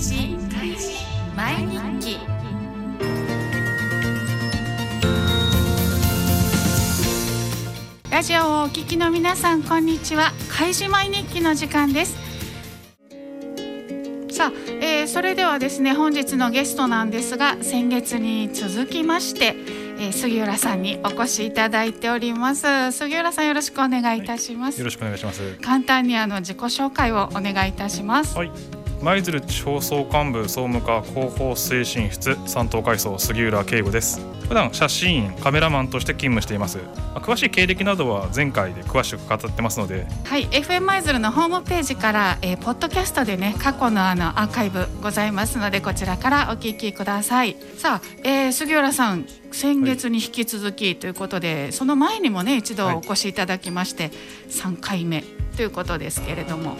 示毎日。記ラジオをお聞きの皆さんこんにちは。開示毎日記の時間です。さあ、えー、それではですね本日のゲストなんですが先月に続きましてえー、杉浦さんにお越しいただいております。杉浦さんよろしくお願いいたします、はい、よろしくお願いします。簡単にあの自己紹介をお願いいたします。はい舞鶴地方総監部総務課広報推進室三等階層杉浦慶吾です。普段写真員カメラマンとして勤務しています。詳しい経歴などは前回で詳しく語ってますので。はい FM 舞鶴のホームページから、えー、ポッドキャストでね過去のあのアーカイブございますのでこちらからお聞きください。さあ、えー、杉浦さん先月に引き続きということで、はい、その前にもね一度お越しいただきまして、はい、3回目ということですけれども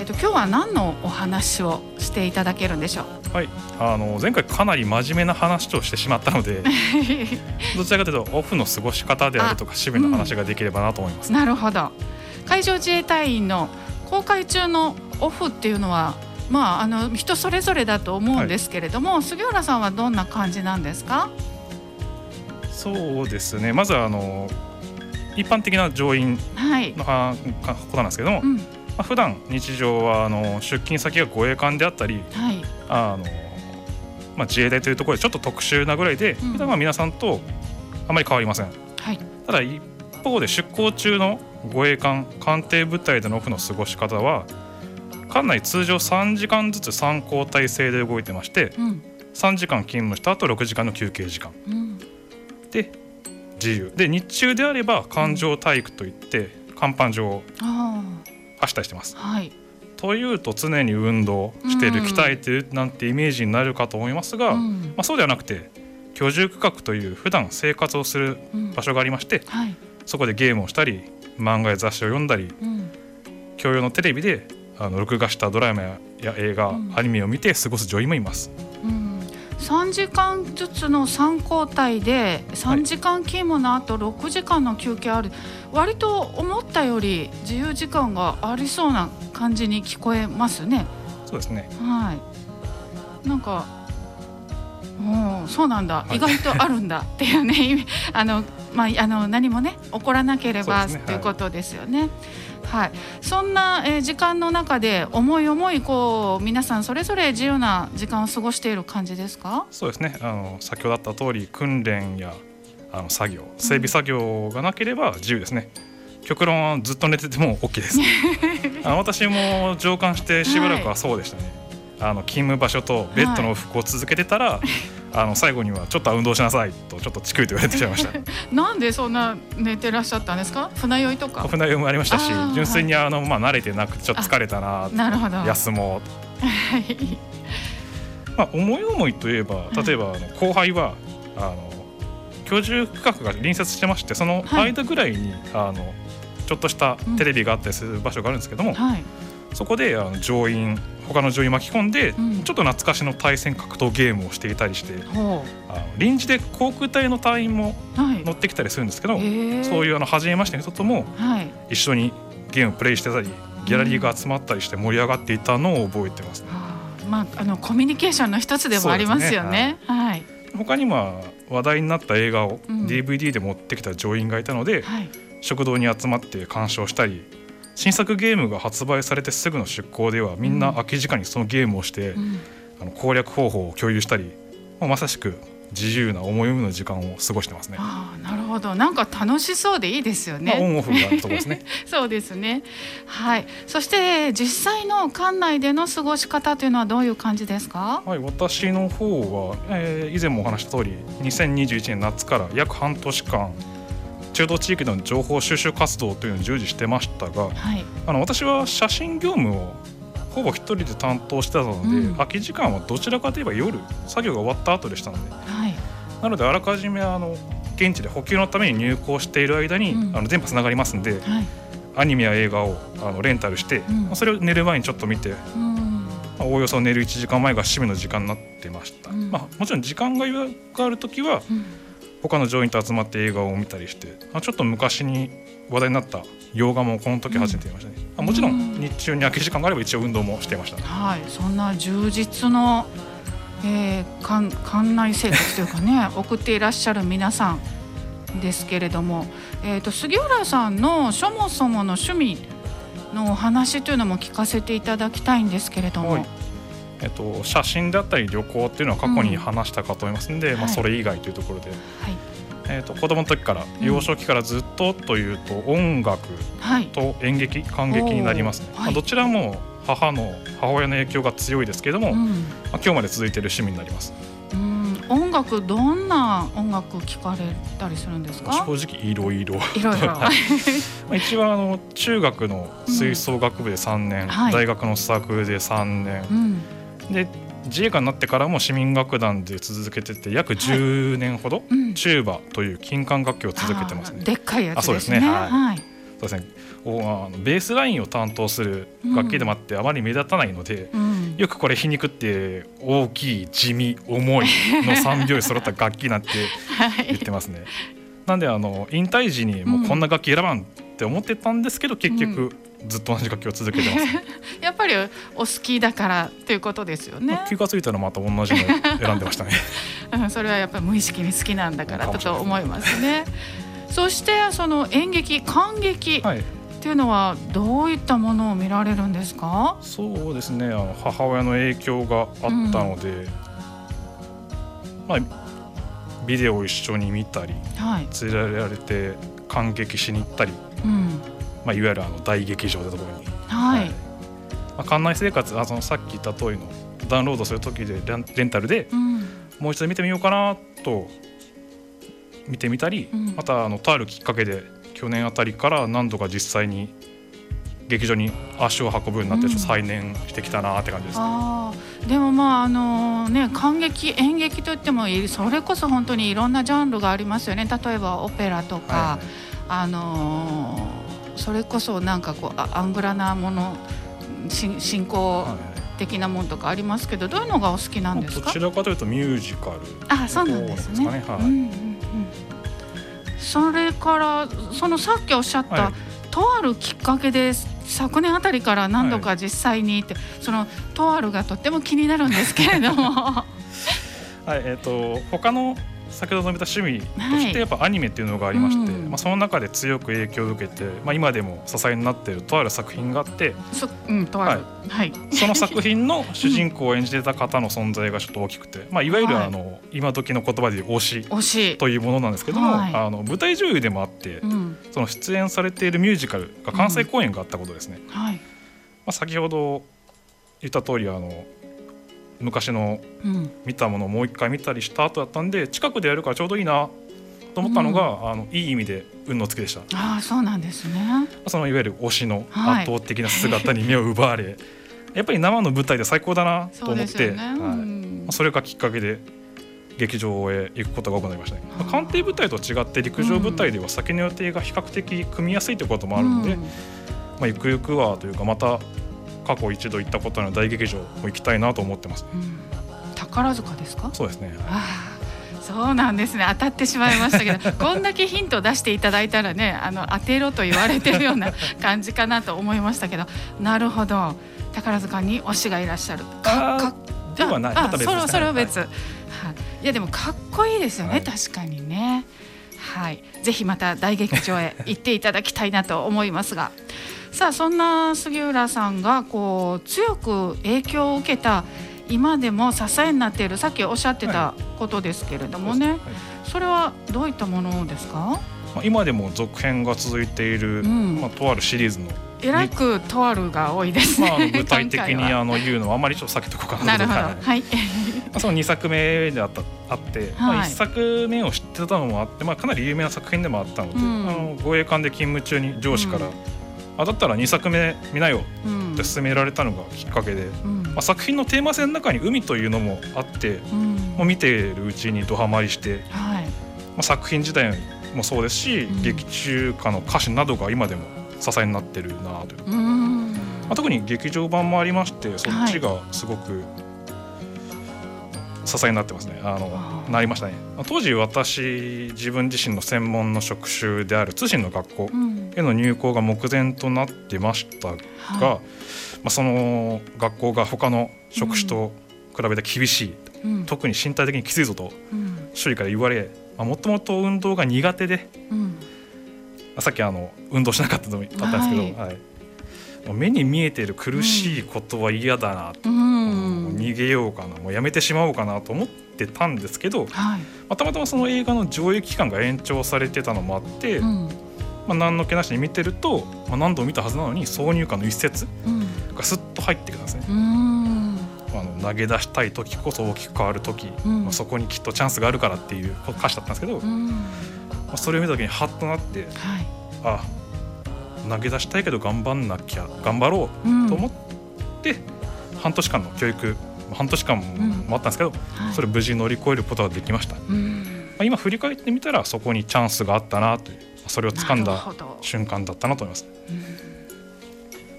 えーと、今日は何のお話をしていただけるんでしょう？はい。あの前回かなり真面目な話をしてしまったので どちらかというとオフの過ごし方であるとか趣味の話ができればなと思います、うん、なるほど。海上自衛隊員の公開中のオフっていうのはまああの人それぞれだと思うんですけれども、はい、杉浦さんはどんな感じなんですか？そうですね。まずあの一般的な乗員の、はい、ことなんですけども、うん。まあ、普段日常はあの出勤先が護衛艦であったり、はい、あのまあ、自衛隊というところでちょっと特殊なぐらいで、うん、普段は皆さんとあまり変わりません、はい、ただ一方で出航中の護衛艦艦艇部隊でのオフの過ごし方は艦内通常3時間ずつ3交代制で動いてまして、うん、3時間勤務した後6時間の休憩時間、うん、で自由。で日中であれば艦上体育といって甲板上走ったりしてます。はい、というと常に運動してる、鍛えてるなんてイメージになるかと思いますが、うん、まあ、そうではなくて居住区画という普段生活をする場所がありまして、うんはい、そこでゲームをしたり漫画や雑誌を読んだり、うん、共用のテレビであの録画したドラマや映画、アニメを見て過ごす女優もいます。3時間ずつの3交代で3時間勤務のあと6時間の休憩ある、はい、割と思ったより自由時間がありそうな感じに聞こえますね。そうですね。はい。なんかおそうなんだ、はい、意外とあるんだっていうね。あの、まあ、あの何もね起こらなければ、ね、とい。うことですよね。はい、そんな、えー、時間の中で思い思いこう皆さんそれぞれ自由な時間を過ごしている感じですか？そうですね。あの先ほどあった通り訓練やあの作業整備作業がなければ自由ですね、うん、極論はずっと寝てても OK です。あの私も上官してしばらくはそうでしたね、はいあの勤務場所とベッドの往復を続けてたら、はい、あの最後にはちょっと運動しなさいとちょっとチクリと言われてしまいました。なんでそんな寝てらっしゃったんですか？船酔いとか？船酔いもありましたし純粋にあの、まあ、慣れてなくてちょっと疲れたななるほど。休もう。はい。まあ、思い思いといえば例えばあの後輩はあの居住区画が隣接してましてその間ぐらいに、はい、あのちょっとしたテレビがあったりする場所があるんですけども、うん。はい、そこであの乗員他の女優巻き込んで、うん、ちょっと懐かしの対戦格闘ゲームをしていたりして、あの臨時で航空隊の隊員も乗ってきたりするんですけど、はい、そういうあの初めましての人とも一緒にゲームプレイしてたりギャラリーが集まったりして盛り上がっていたのを覚えてますね。うん、まあ、あのコミュニケーションの一つでもありますよね。ね。はい、他にも話題になった映画を DVD で持ってきた乗員がいたので、うんはい、食堂に集まって鑑賞したり新作ゲームが発売されてすぐの出向ではみんな空き時間にそのゲームをして、うん、あの攻略方法を共有したり、まあ、まさしく自由な思い思いの時間を過ごしてますね。あなるほど、なんか楽しそうでいいですよね。まあ、オンオフがあるとこですね。そうですね。はい。そして実際の館内での過ごし方というのはどういう感じですか？はい、私の方は、えー、以前もお話した通り、2021年夏から約半年間。中東地域での情報収集活動というのに従事してましたが、はい、あの私は写真業務をほぼ一人で担当してたので、うん、空き時間はどちらかといえば夜作業が終わった後でしたので、はい、なのであらかじめあの現地で補給のために入港している間に、うん、あの電波つながりますんで、はい、アニメや映画をあのレンタルして、うん、それを寝る前にちょっと見て、まあ、おおよそ寝る1時間前が趣味の時間になってました、まあ、もちろん時間が余裕がある時は、他の乗員と集まって映画を見たりしてちょっと昔に話題になった洋画もこの時初めて見ましたね、うん、もちろん日中に空き時間があれば一応運動もしていました、はい。そんな充実の、えー、館館内生活というかね 送っていらっしゃる皆さんですけれども、えーと、杉浦さんのそもそもの趣味のお話というのも聞かせていただきたいんですけれども。はいえっと、写真であったり旅行っていうのは過去に話したかと思いますので、うん、まあ、それ以外というところで、はい。えーと、子供の時から幼少期からずっとというと、音楽と演劇、感激になりますね、はい、まあ、どちらも母の母親の影響が強いですけれども、うん、まあ、今日まで続いている趣味になります。音楽どんな音楽聞かれたりするんですか？正直いろいろ。いろいろ。一応あの中学の吹奏楽部で3年、うんはい、大学のサークルで3年、うん、で自衛官になってからも市民楽団で続けてて約10年ほど、チューバという金管楽器を続けてますね。でっかいやつですね。そうですね。はい。はい、そうですね。おベースラインを担当する楽器でもあって、あまり目立たないので、うん、よくこれ皮肉って大きい地味重いの3拍子揃った楽器なんて 言ってますね。はい、なんであの引退時にもうこんな楽器選ばんって思ってたんですけど結局、ずっと同じ楽器を続けてます、やっぱりお好きだからということですよね。気が付いたらまた同じの選んでましたね。うん、それはやっぱり無意識に好きなんだからだと思いますね。そしてその演劇感激、はい、っていうのはどういったものを見られるんですか？そうですね。あの母親の影響があったので、うん、まあビデオを一緒に見たり、はい、連れられて感激しに行ったり。うんまあ、いわゆるあの大劇場のところに、はい。まあ、館内生活あそのさっき言った通りのダウンロードする時でレンタルで、うん、もう一度見てみようかなと見てみたり、うん、またあのとあるきっかけで去年あたりから何度か実際に劇場に足を運ぶようになって再燃してきたなって感じですね。うん、でもまああのね感激演劇といってもそれこそ本当にいろんなジャンルがありますよね。例えばオペラとか、はい、あのそれこそなんかこうアングラなもの進行的なものとかありますけど、どういうのがお好きなんですか？どちらかというとミュージカルあそうなんですね、ね。はい、うんうんうん、それからそのさっきおっしゃった、はい、とあるきっかけで昨年あたりから何度か実際にって、はい、そのとあるがとっても気になるんですけれども。はいえっ、ー、と他の先ほど述べた趣味としてやっぱアニメっていうのがありまして、はい。うん、まあ、その中で強く影響を受けて、まあ、今でも支えになっているとある作品があってそ,、うんとある。はい、その作品の主人公を演じてた方の存在がちょっと大きくて、まあ、いわゆるあの、はい、今時の言葉でいう推し推し。というものなんですけども、はい、あの舞台女優でもあって、うん、その出演されているミュージカルが関西公演があったことですね。うん、はいまあ、先ほど言った通りあの昔の見たものをもう一回見たりした後だったんで近くでやるからちょうどいいなと思ったのが、うん、あのいい意味で運のつけでした。ああそうなんですね。そのいわゆる推しの圧倒的な姿に目を奪われ、はい、やっぱり生の舞台で最高だなと思って、ねはい、それがきっかけで劇場へ行くことが多くなりましたね。まあ、官邸舞台と違って陸上舞台では先の予定が比較的組みやすいということもあるので、うん、まあゆくゆくはというかまた過去一度行ったことの大劇場も行きたいなと思ってます、うん、宝塚ですか？そうですね、そうなんですね。当たってしまいましたけど こんだけヒントを出していただいたらねあの当てろと言われてるような感じかなと思いましたけどなるほど。宝塚に推しがいらっしゃる。かではない。あそれそれは別、はい、いやでもかっこいいですよね、はい、確かにねはい。ぜひまた大劇場へ行っていただきたいなと思いますが。さあそんな杉浦さんがこう強く影響を受けた今でも支えになっているさっきおっしゃってたことですけれどもね、はい、それはどういったものですか？今でも続編が続いている、うん、まあ、とあるシリーズのえらくとあるが多いですね。まあ、具体的に あの言うのはあまりちょっと避けとこうかななるほど。はい。その2作目であったあって、はい、まあ、1作目を知ってたのもあって、まあ、かなり有名な作品でもあったので、うん、あの護衛艦で勤務中に上司から、うん。あだったら2作目見なよって勧められたのがきっかけで、うん、まあ、作品のテーマ性の中に海というのもあって、うん、もう見ているうちにどハマりして、はい、まあ、作品自体もそうですし、うん、劇中歌の歌詞などが今でも支えになってるなという、まあ、特に劇場版もありましてそっちがすごく、はい、支えになってますね。あのなりましたね。当時私自分自身の専門の職種である通信の学校への入校が目前となってましたが、うんまあ、その学校が他の職種と比べて厳しい、うん、特に身体的にきついぞと周囲から言われもともと運動が苦手で、うん、さっきあの運動しなかったのもあったんですけど、はい、はい。目に見えている苦しいことは嫌だなと、うん、逃げようかなもうやめてしまおうかなと思ってたんですけど、はい、まあ、たまたまその映画の上映期間が延長されてたのもあって、うん、まあ、何の気なしに見てると、まあ、何度も見たはずなのに挿入歌の一節がすっと入ってくるんですね。あの投げ出したい時こそ大きく変わる時、まあ、そこにきっとチャンスがあるからっていう歌詞だったんですけど、まあ、それを見た時にハッとなって、はい、あ投げ出したいけど頑張んなきゃ頑張ろうと思って、半年間の教育半年間もあったんですけど、それを無事乗り越えることができました、まあ、今振り返ってみたらそこにチャンスがあったなというそれを掴んだ瞬間だったなと思います。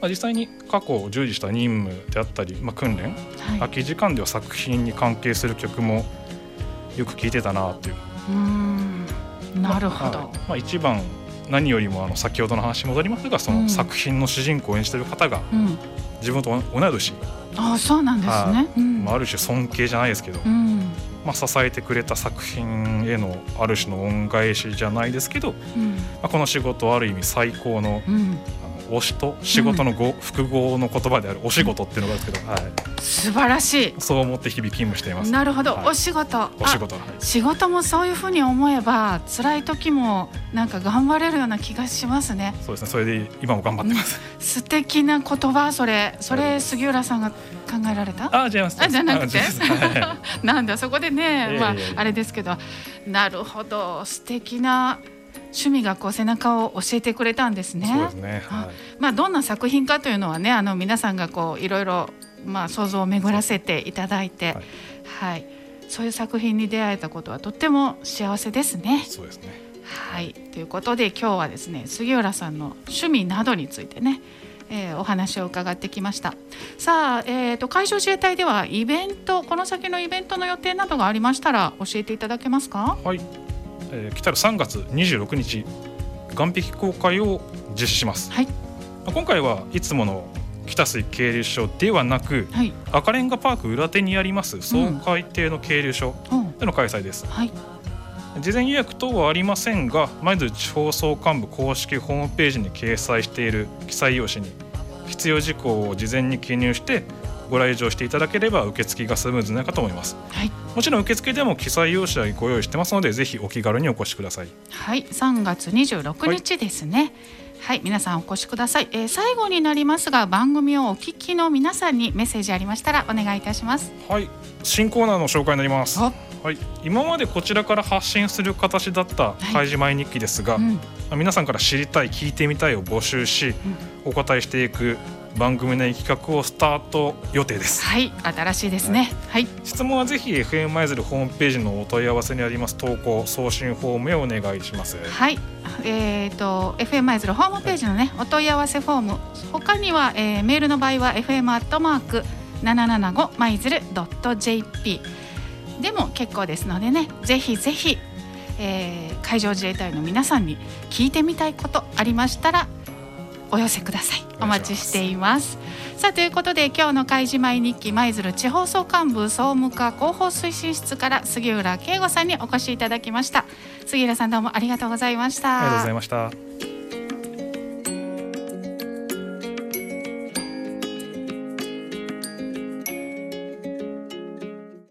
まあ、実際に過去従事した任務であったり、まあ、訓練、はい、空き時間では作品に関係する曲もよく聴いてたなという。うなるほど、まあ、まあ、一番何よりもあの先ほどの話に戻りますがその作品の主人公を演じている方が自分と同い年、あそうなんですね、まあ、ある種尊敬じゃないですけど、まあ、支えてくれた作品へのある種の恩返しじゃないですけど、まあ、この仕事はある意味最高の,、推しと仕事の語、複合の言葉であるお仕事っていうのがあるんですけど、はい、素晴らしい。そう思って日々勤務しています。なるほど、はい、お仕事。お仕事、はい、仕事もそういうふうに思えば辛い時もなんか頑張れるような気がしますね。そうですね。それで今も頑張ってます、うん、素敵な言葉。それそれ杉浦さんが考えられた？あ違います。あじゃなくて？なんだそこでね。まああれですけど。なるほど。素敵な趣味がこう背中を教えてくれたんですね。そうですね。はい、まあどんな作品かというのはね、あの皆さんがこういろいろまあ想像を巡らせていただいて、はい、はい、そういう作品に出会えたことはとっても幸せですね。そうですね。はいということで今日はですね杉浦さんの趣味などについてね。えー、お話を伺ってきましたさあ、えーと、海上自衛隊ではイベントこの先のイベントの予定などがありましたら教えていただけますか？はいえー、来たる3月26日岸壁公開を実施します、はい、今回はいつもの北水渓流所ではなく、はい、赤レンガパーク裏手にあります総海艇の渓流所での開催です、うんはい、事前予約等はありませんが舞鶴地方総監部公式ホームページに掲載している記載用紙に必要事項を事前に記入してご来場していただければ受付がスムーズなかと思います、はい、もちろん受付でも記載用紙はご用意してますのでぜひお気軽にお越しください。はい。3月26日ですね、はい。はい、皆さんお越しください、えー、最後になりますが番組をお聞きの皆さんにメッセージありましたらお願いいたします。はい。新コーナーの紹介になります。はい、今までこちらから発信する形だった開示前日記ですが、はいうん、皆さんから知りたい聞いてみたいを募集し、うん、お答えしていく番組内企画をスタート予定です。はい新しいですね。はい、質問はぜひ FM マイズルホームページのお問い合わせにあります投稿送信フォームへお願いします。はい。えーと、FM マイズルホームページのね、お問い合わせフォーム他には、えー、メールの場合は FM アットマーク775マイズルドット JP でも結構ですのでねぜひぜひ、えー、海上自衛隊の皆さんに聞いてみたいことありましたらお寄せください。お待ちしています。さあということで今日の開示前日記舞鶴地方総監部総務課広報推進室から杉浦圭吾さんにお越しいただきました。杉浦さんどうもありがとうございました。ありがとうございました